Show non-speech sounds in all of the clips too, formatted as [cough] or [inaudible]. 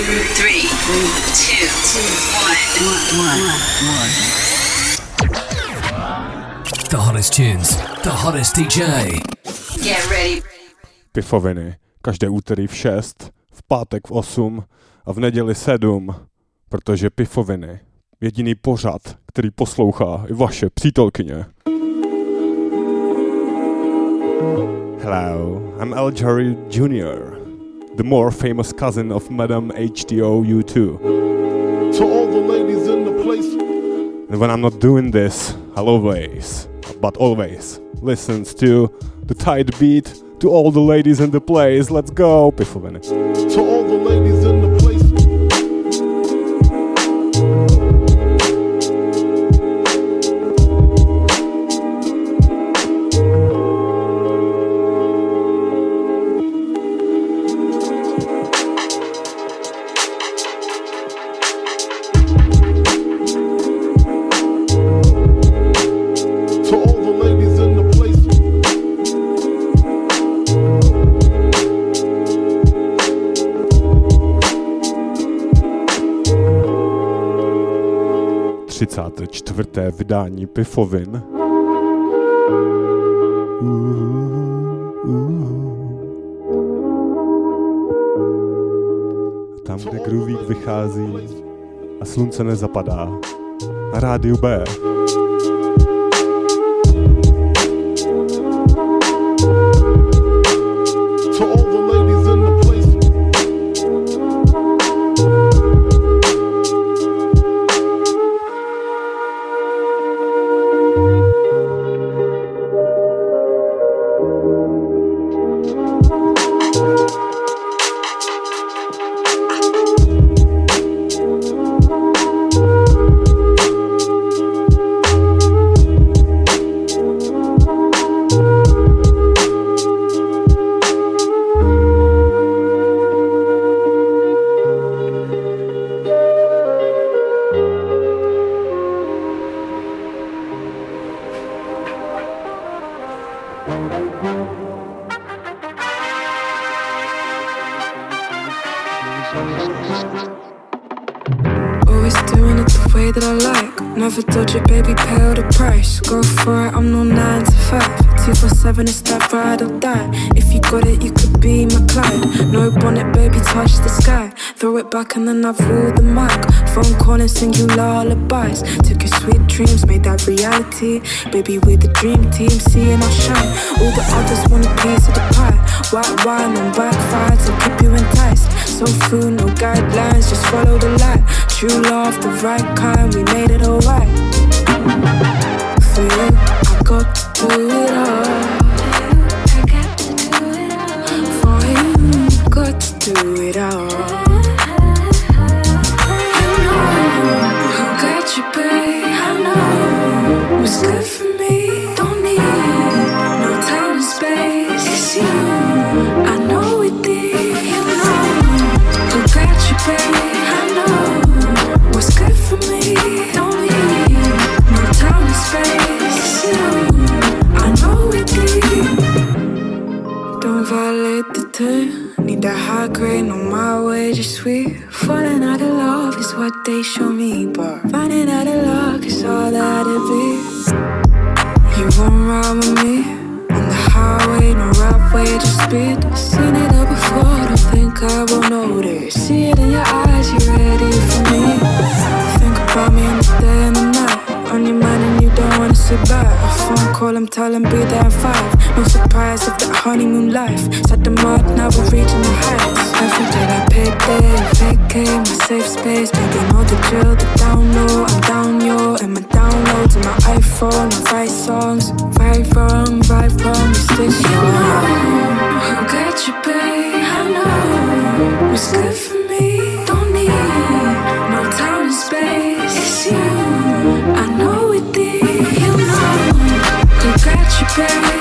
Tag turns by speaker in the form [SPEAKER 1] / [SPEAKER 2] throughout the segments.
[SPEAKER 1] Three, two, one.
[SPEAKER 2] The hottest tunes, the hottest DJ.
[SPEAKER 1] Get ready.
[SPEAKER 3] Pifoviny. Každé úterý v 6, v pátek v 8 a v neděli 7, protože Pifoviny. Jediný pořad, který poslouchá i vaše přítelkyně. Hello, I'm Al Jari Jr., the more famous cousin of Madame HDO U2.
[SPEAKER 4] To all the ladies in the place.
[SPEAKER 3] And when I'm not doing this, I'll always, but always, listens to the tight beat to all the ladies in the place. Let's go, Pifoviny.
[SPEAKER 4] To all the ladies
[SPEAKER 3] 34. vydání Pifovin. Tam, kde groovík vychází a slunce nezapadá. Na rádiu B.
[SPEAKER 5] back and then I've ruled the mic. Phone call and sing you lullabies. Took your sweet dreams, made that reality. Baby, we're the dream team, seeing our shine. All the others want a piece of the pie. White wine and backfire to keep you enticed. So food, no guidelines, just follow the light. True love, the right kind, we made it alright. For you, I got to do it all. For you, I got to do it all. Seen it all before, don't think I will notice. See it Call, I'm telling be there in five. No surprise of that honeymoon life. Set the mark, now we're reaching the heights. Every day I pay day, vacate my safe space. Baby, know the drill, the down low. I'm down yo, and my downloads on my iPhone. I write songs, right wrong, right wrong, mistakes. You know got you, babe. I know it's good for me. Got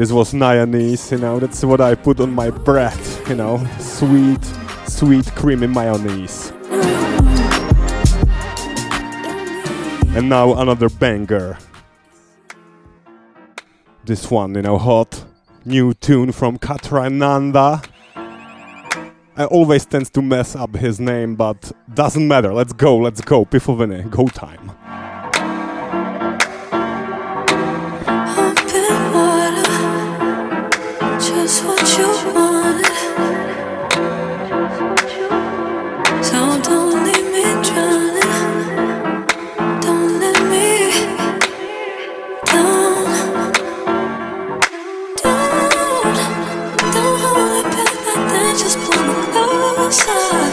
[SPEAKER 3] this was mayonnaise, you know, that's what I put on my bread, you know, sweet, sweet creamy mayonnaise. And now another banger. This one, you know, hot, new tune from Katrananda. I always tends to mess up his name, but doesn't matter. Let's go, let's go. Pifoviny, go time.
[SPEAKER 6] Closer,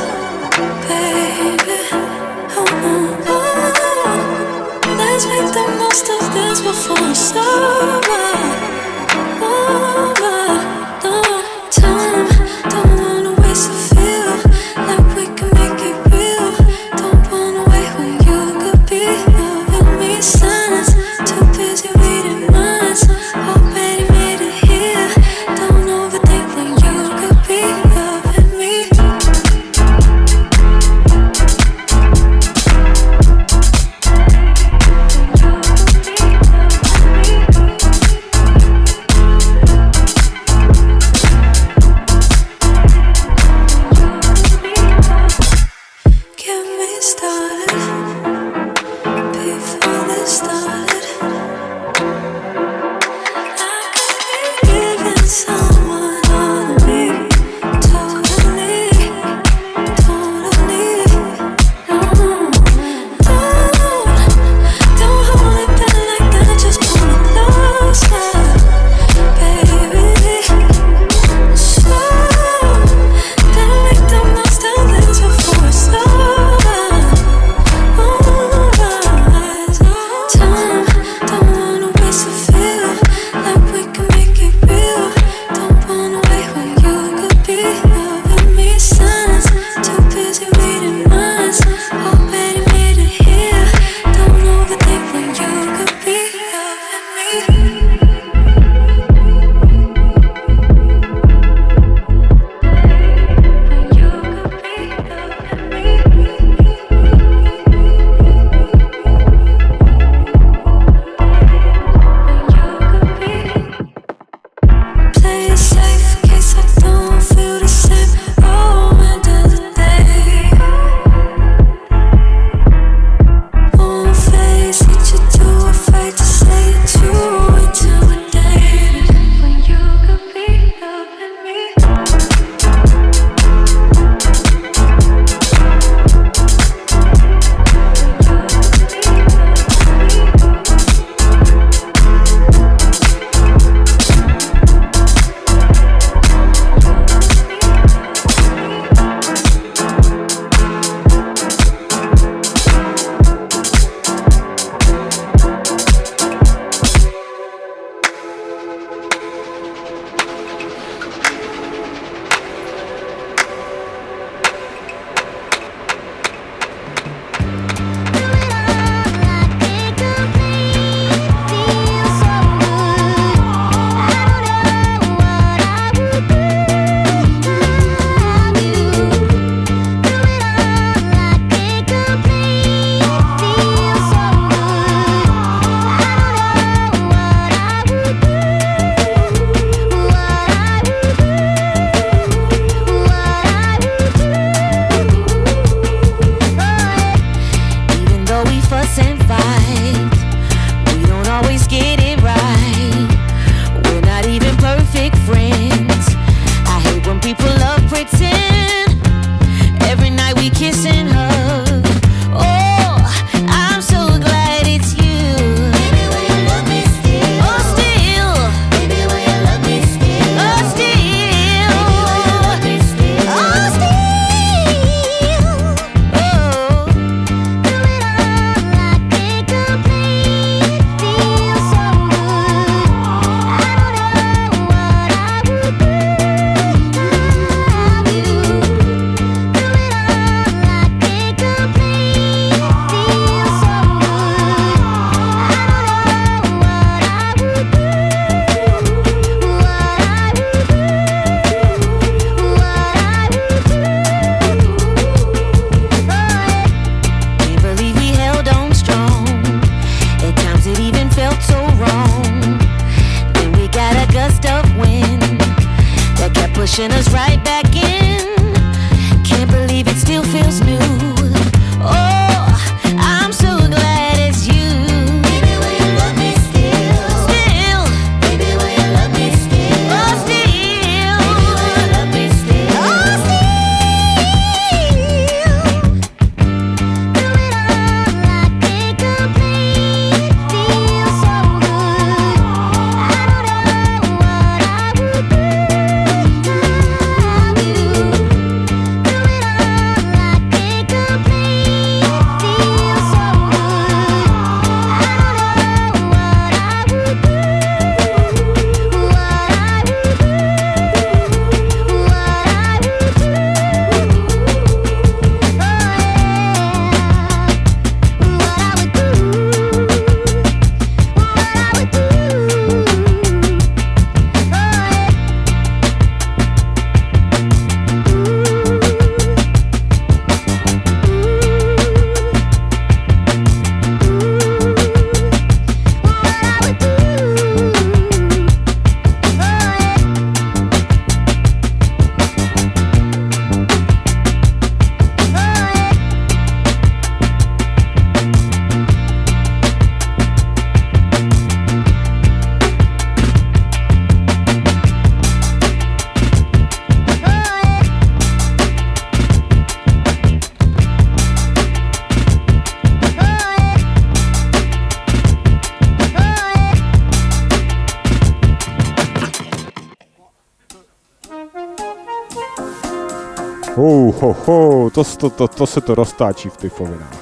[SPEAKER 7] ho, ho, to, to, to, to se to roztačí v těch povinách.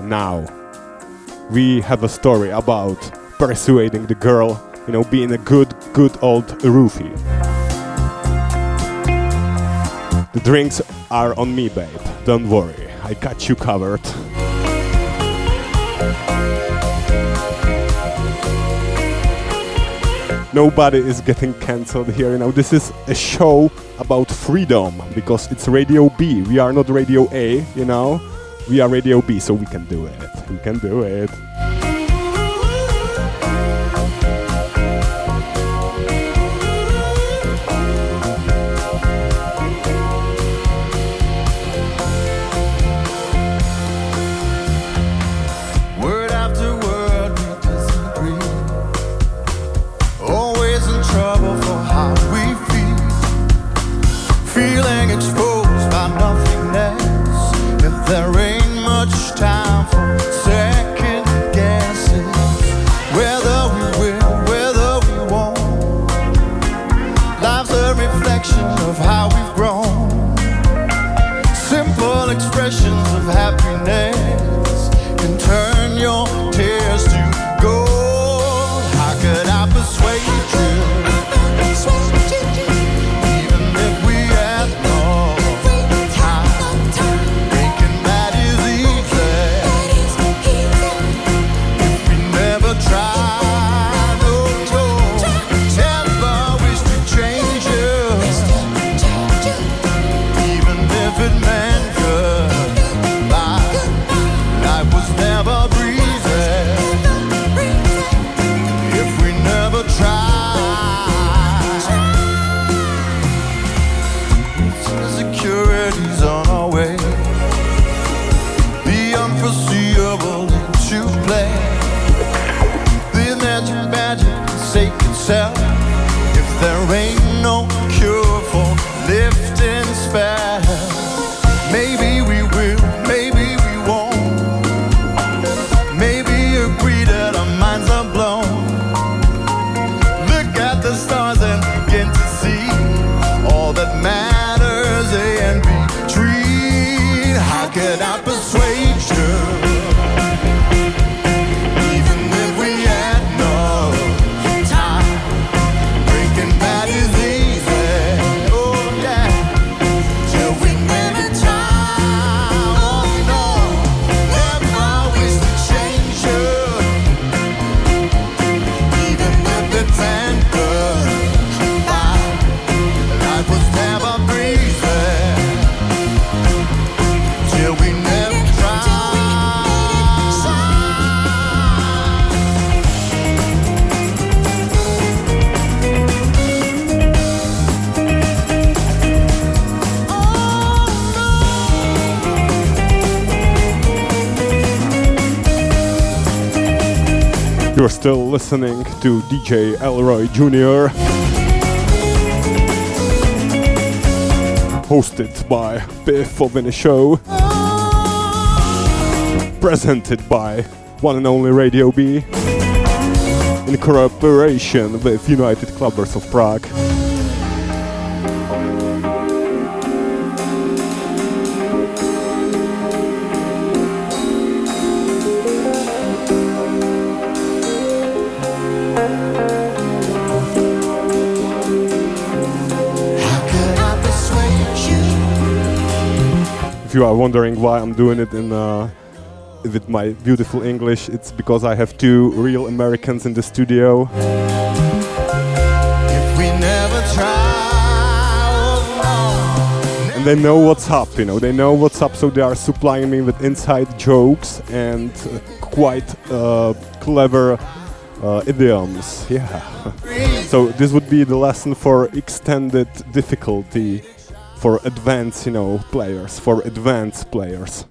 [SPEAKER 7] Now, we have a story about persuading the girl, you know, being a good, good old roofie. The drinks are on me, babe. Don't worry, I got you covered. Nobody is getting cancelled here. You know, this is a show about freedom because it's Radio B. We are not Radio A, you know. We are Radio B, so we can do it. We can do it.
[SPEAKER 3] Listening to DJ Elroy Jr. Hosted by Biff of a Show. Presented by one and only Radio B. In cooperation with United Clubbers of Prague. You are wondering why I'm doing it in uh, with my beautiful English, it's because I have two real Americans in the studio.
[SPEAKER 7] If we never oh,
[SPEAKER 3] and they know what's up, you know, they know what's up, so they are supplying me with inside jokes and uh, quite uh, clever uh, idioms. Yeah. [laughs] so this would be the lesson for extended difficulty for advanced, you know, players, for advanced players.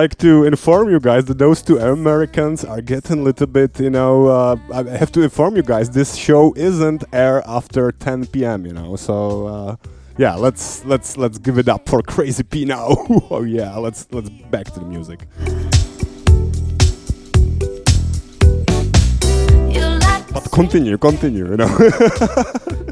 [SPEAKER 3] Like to inform you guys that those two Americans are getting a little bit, you know. Uh, I have to inform you guys this show isn't air after 10 p.m. You know, so uh, yeah, let's let's let's give it up for Crazy P now. [laughs] oh yeah, let's let's back to the music. But continue, continue, you know. [laughs]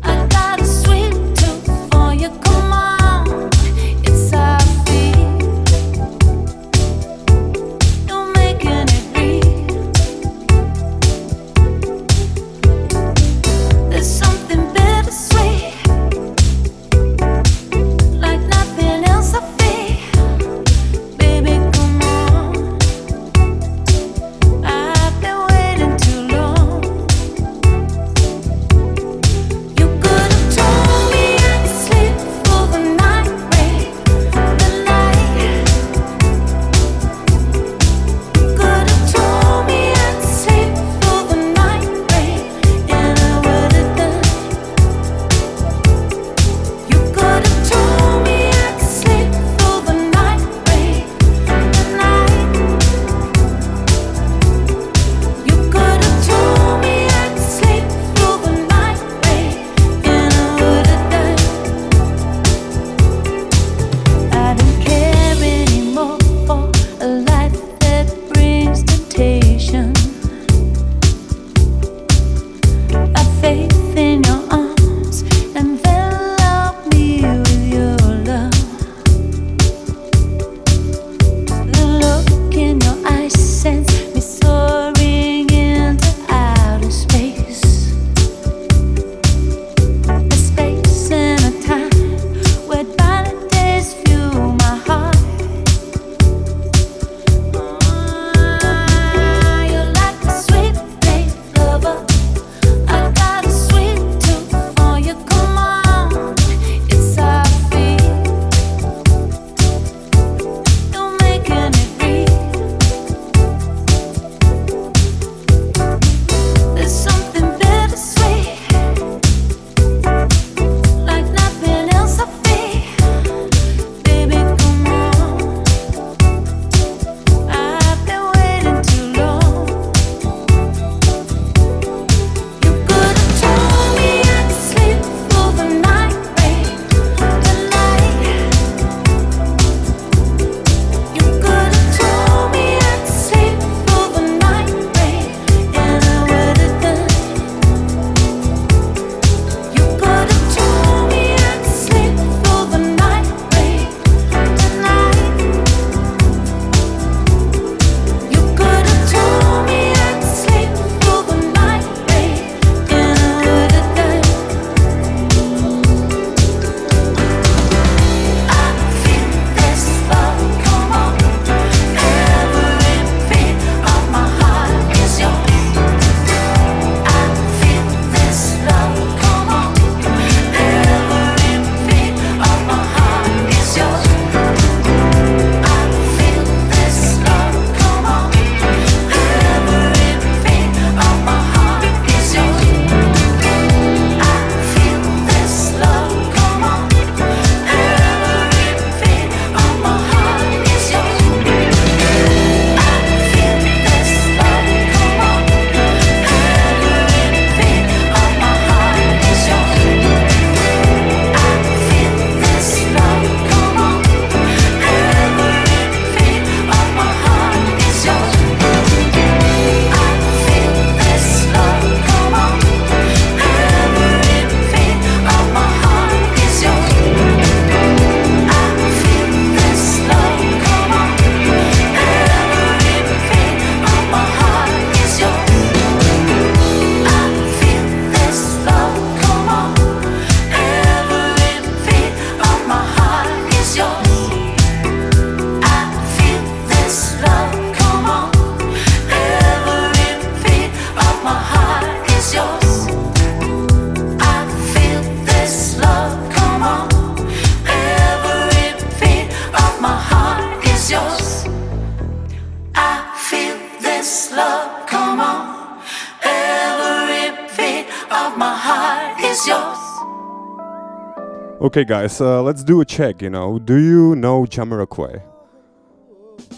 [SPEAKER 3] Okay, guys, uh, let's do a check. You know, do you know Jamiroquai?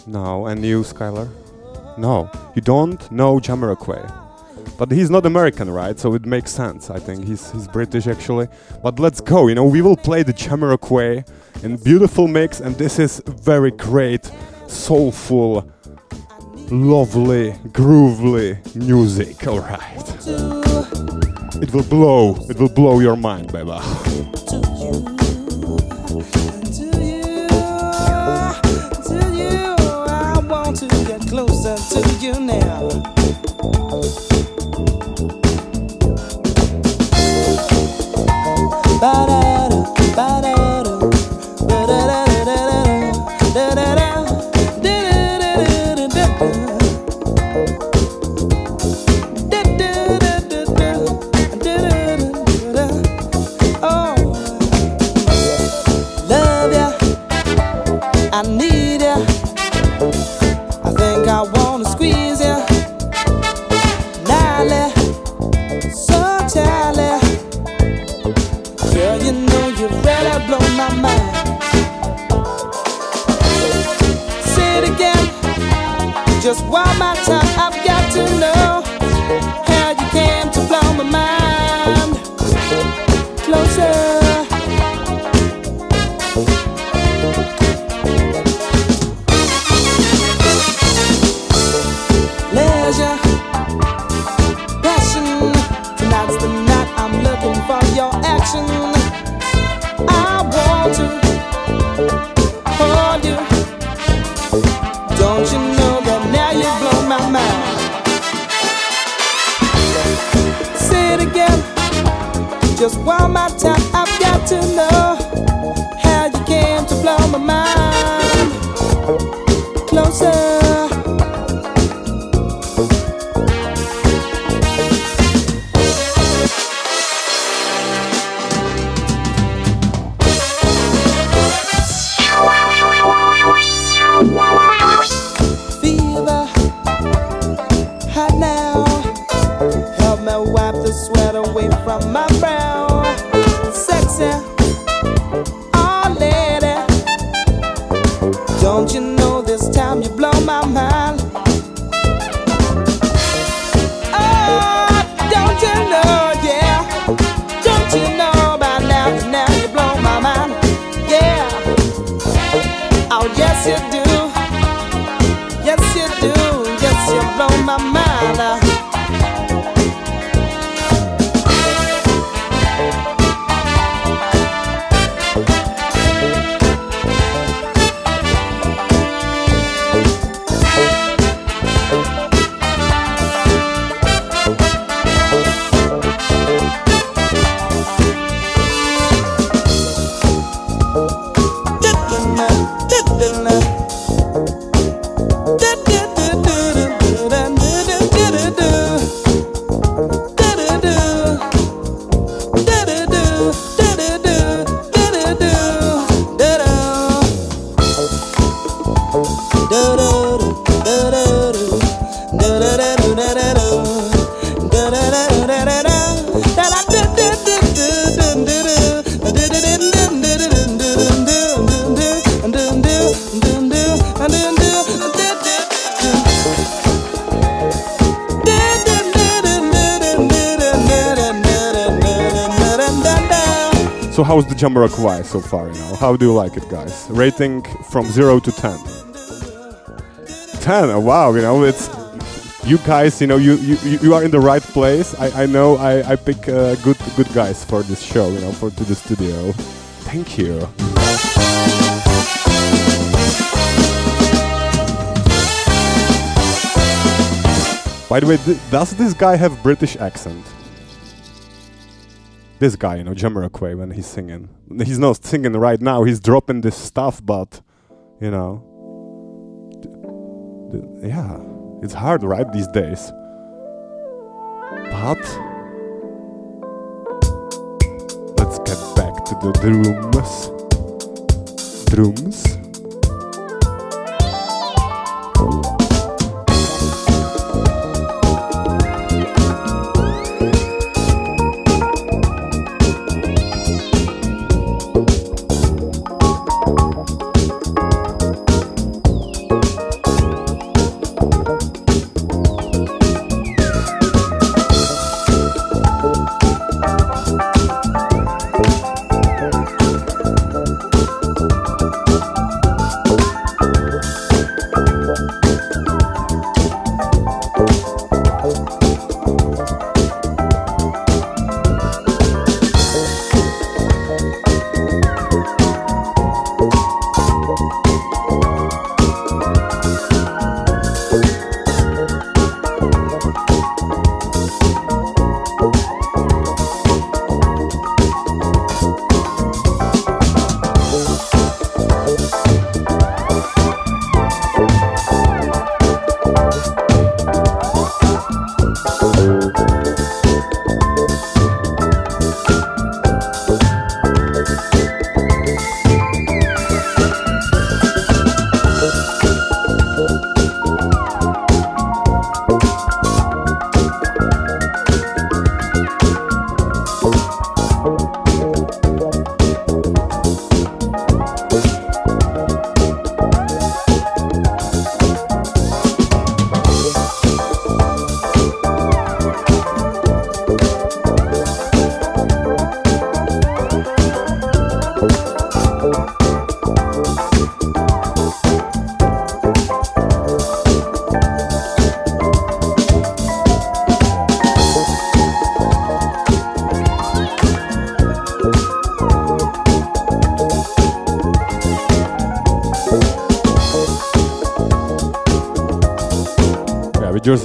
[SPEAKER 3] No, and you, Skylar? No, you don't know Jamiroquai. But he's not American, right? So it makes sense. I think he's he's British actually. But let's go. You know, we will play the Jamiroquai in beautiful mix, and this is very great, soulful, lovely, groovy music. All right. It will blow. It will blow your mind, baby.
[SPEAKER 8] From my
[SPEAKER 3] Jamiroquai so far? You know, how do you like it, guys? Rating from zero to ten. Ten. Oh, wow. You know, it's you guys. You know, you you, you- you are in the right place. I, I know. I I pick uh, good good guys for this show. You know, for to the studio. Thank you. By the way, th- does this guy have British accent? This guy, you know, Jamiroquai, when he's singing. He's not singing right now, he's dropping this stuff, but, you know. yeah, it's hard, right, these days. But. Let's get back to the drums. Drums.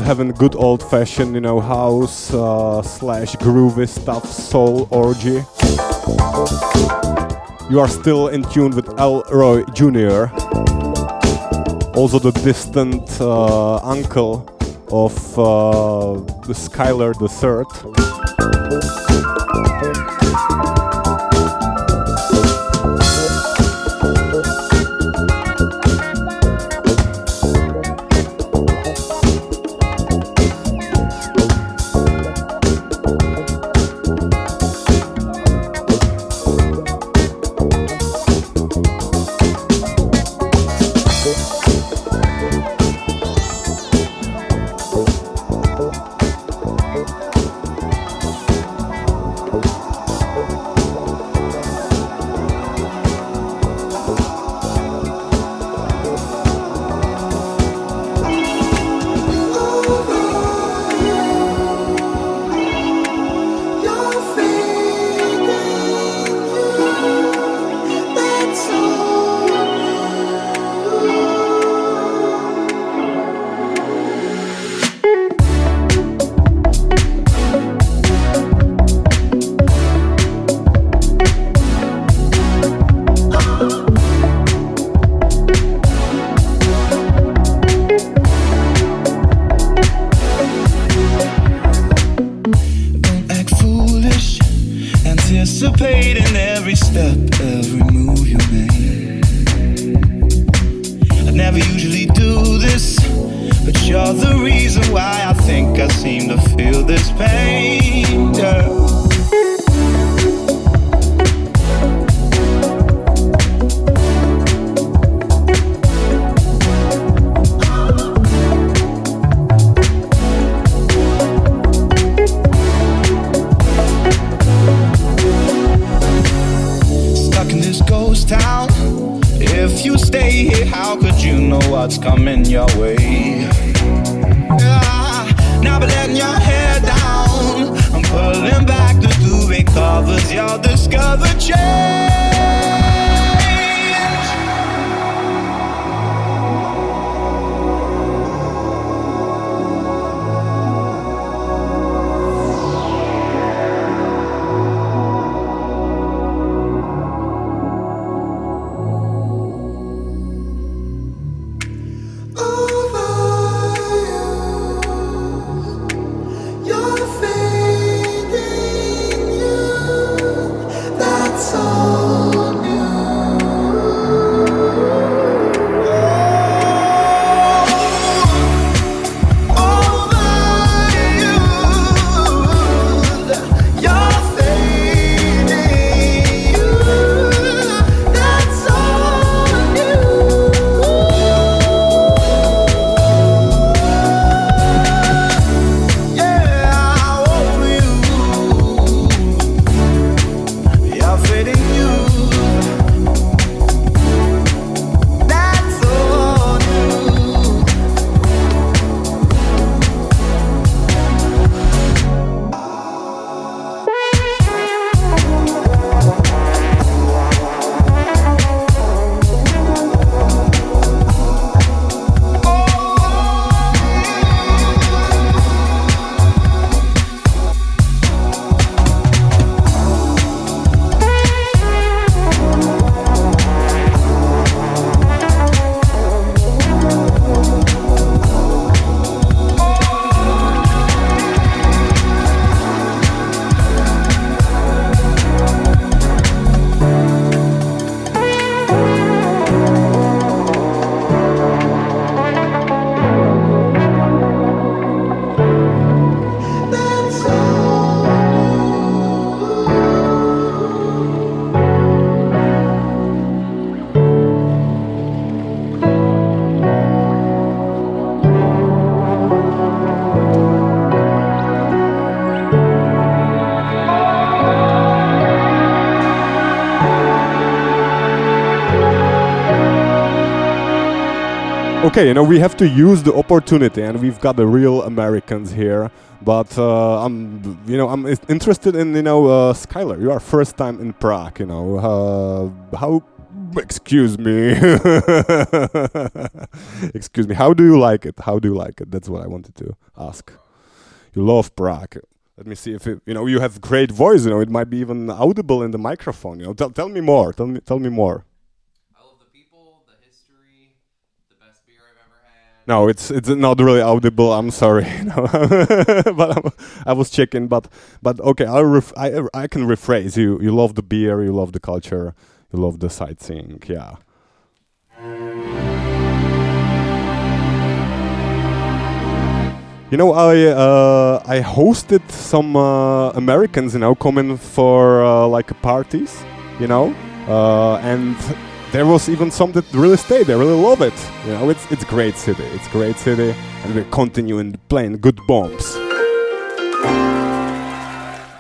[SPEAKER 9] having good old-fashioned, you know, house uh, slash groovy stuff, soul orgy. You are still in tune with Elroy Jr., also the distant uh, uncle of uh, the Skylar III. okay, you know, we have to use the opportunity, and we've got the real Americans here. But uh, I'm, you know, I'm interested in, you know, uh, Skylar. You are first time in Prague. You know, uh, how?
[SPEAKER 3] Excuse me. [laughs] excuse me. How do you like it? How do you like it? That's what I wanted to ask. You love Prague let me see if it, you know you have great voice you know it might be even audible in the microphone you know tell, tell me more tell me tell me more No, it's it's not really audible. I'm sorry, [laughs] but I'm, I was checking. But but okay, ref- I I can rephrase. You you love the beer, you love the culture, you love the sightseeing. Yeah. You know, I uh, I hosted some uh, Americans, you know, coming for uh, like parties, you know, uh, and there was even some that really stayed. They really love it. You know, it's it's great city. It's great city, and we're continuing playing good bombs.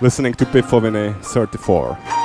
[SPEAKER 3] Listening to Pifoviny 34.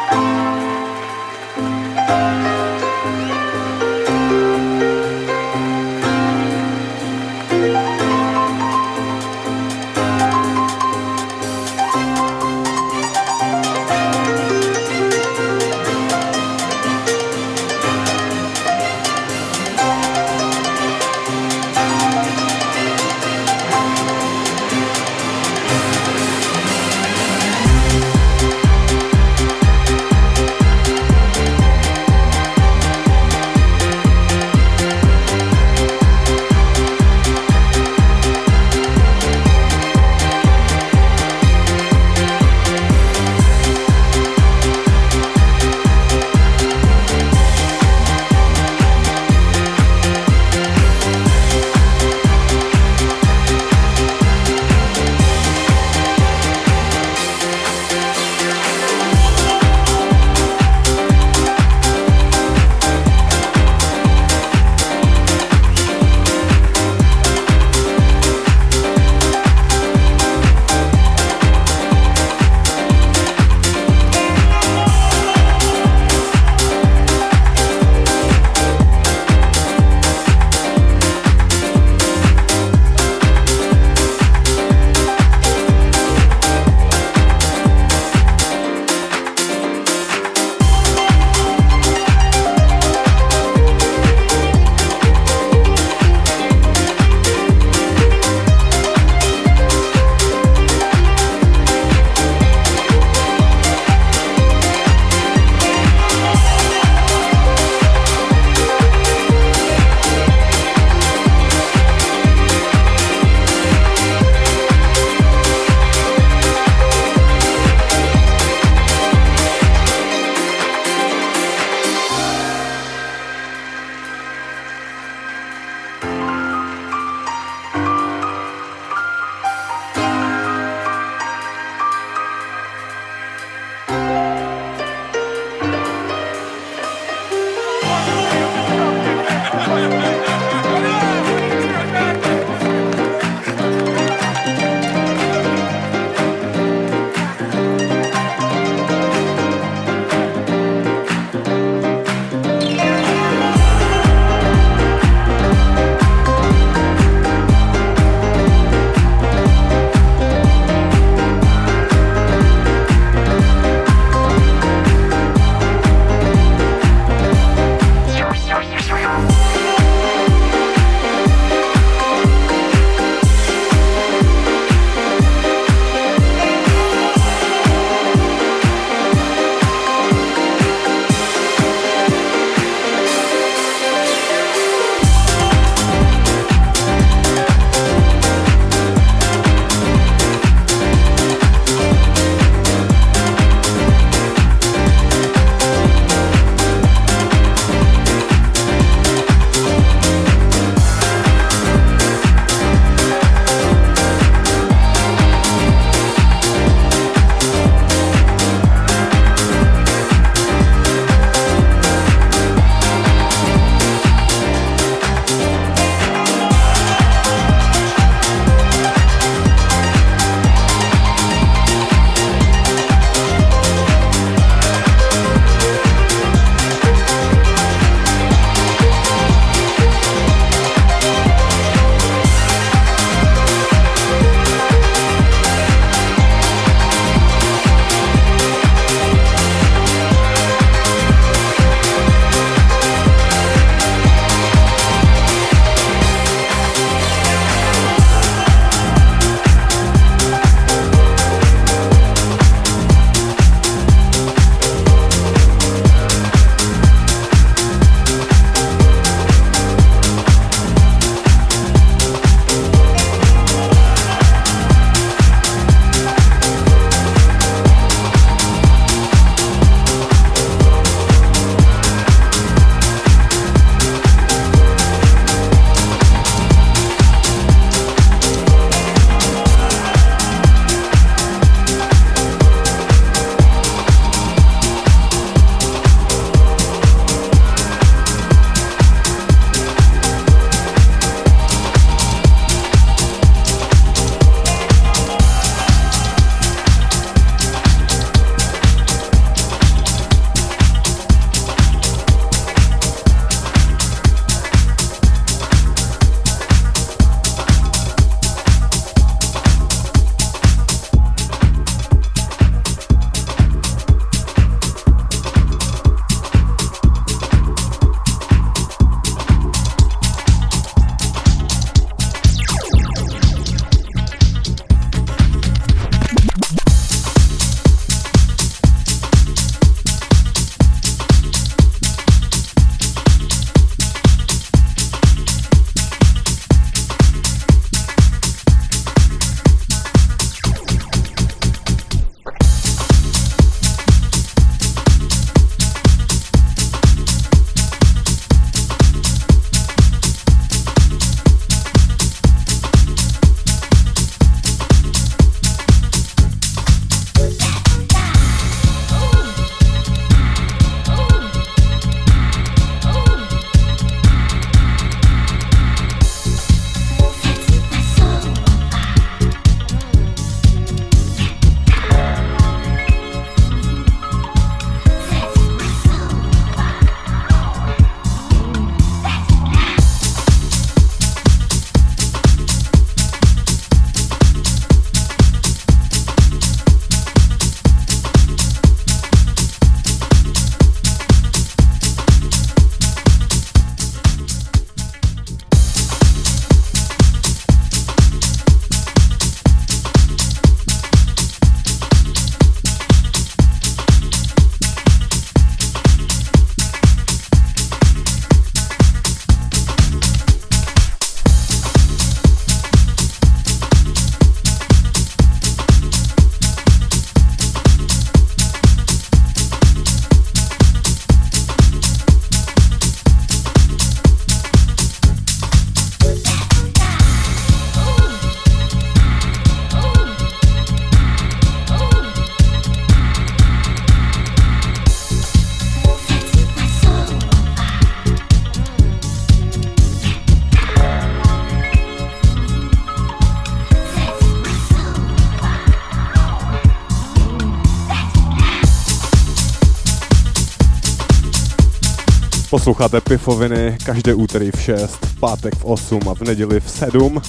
[SPEAKER 3] Posloucháte Pifoviny každé úterý v 6, v pátek v 8 a v neděli v 7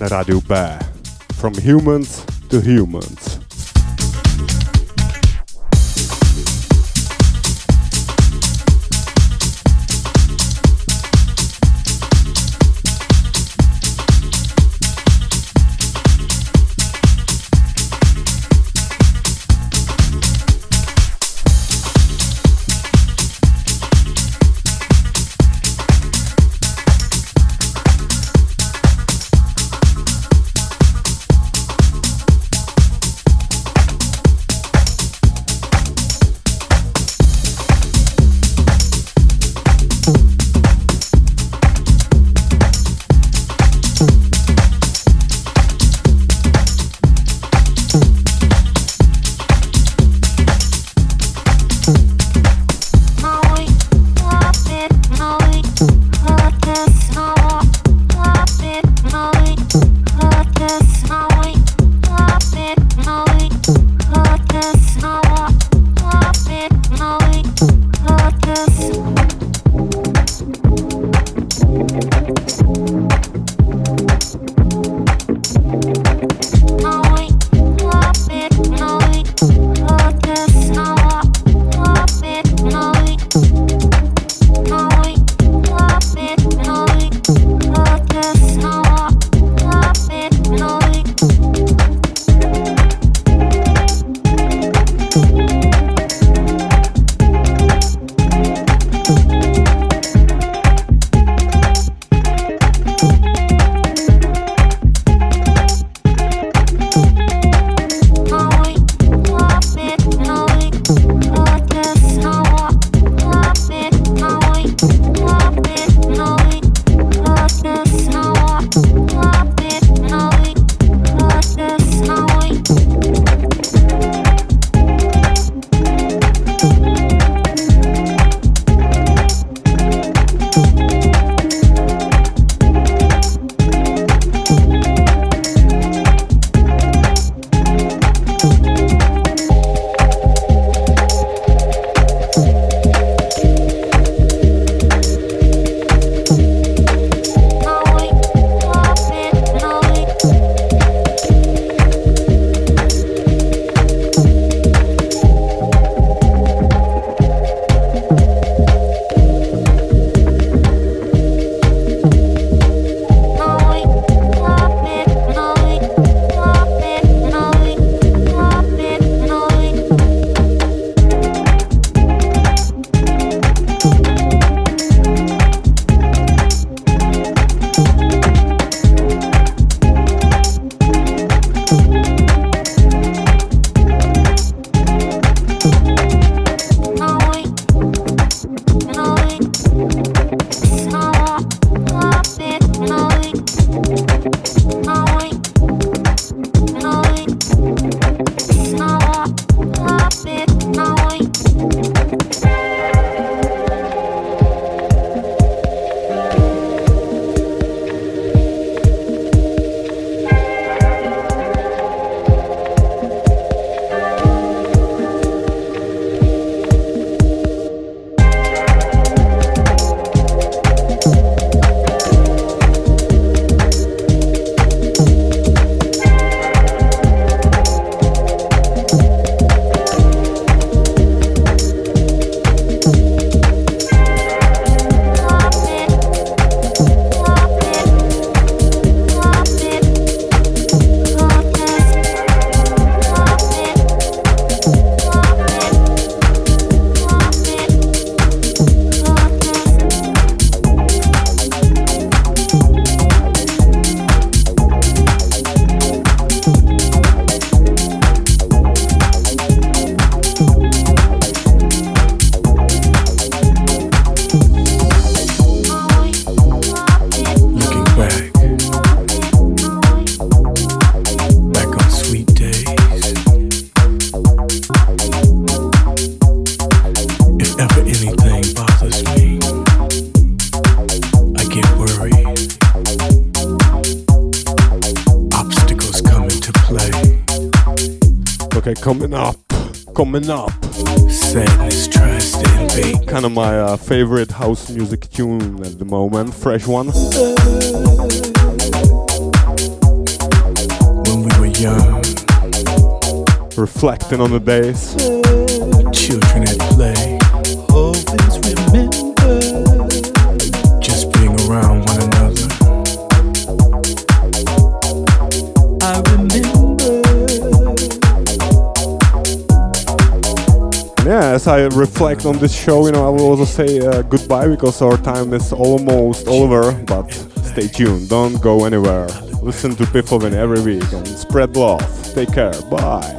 [SPEAKER 3] na rádiu B. From humans to humans.
[SPEAKER 10] favorite house music tune at the moment, fresh one.
[SPEAKER 11] When we were young.
[SPEAKER 10] Reflecting on the days. as I reflect on this show, you know, I will also say uh, goodbye because our time is almost over. But stay tuned, don't go anywhere. Listen to Pifoviny every week and spread love. Take care, bye.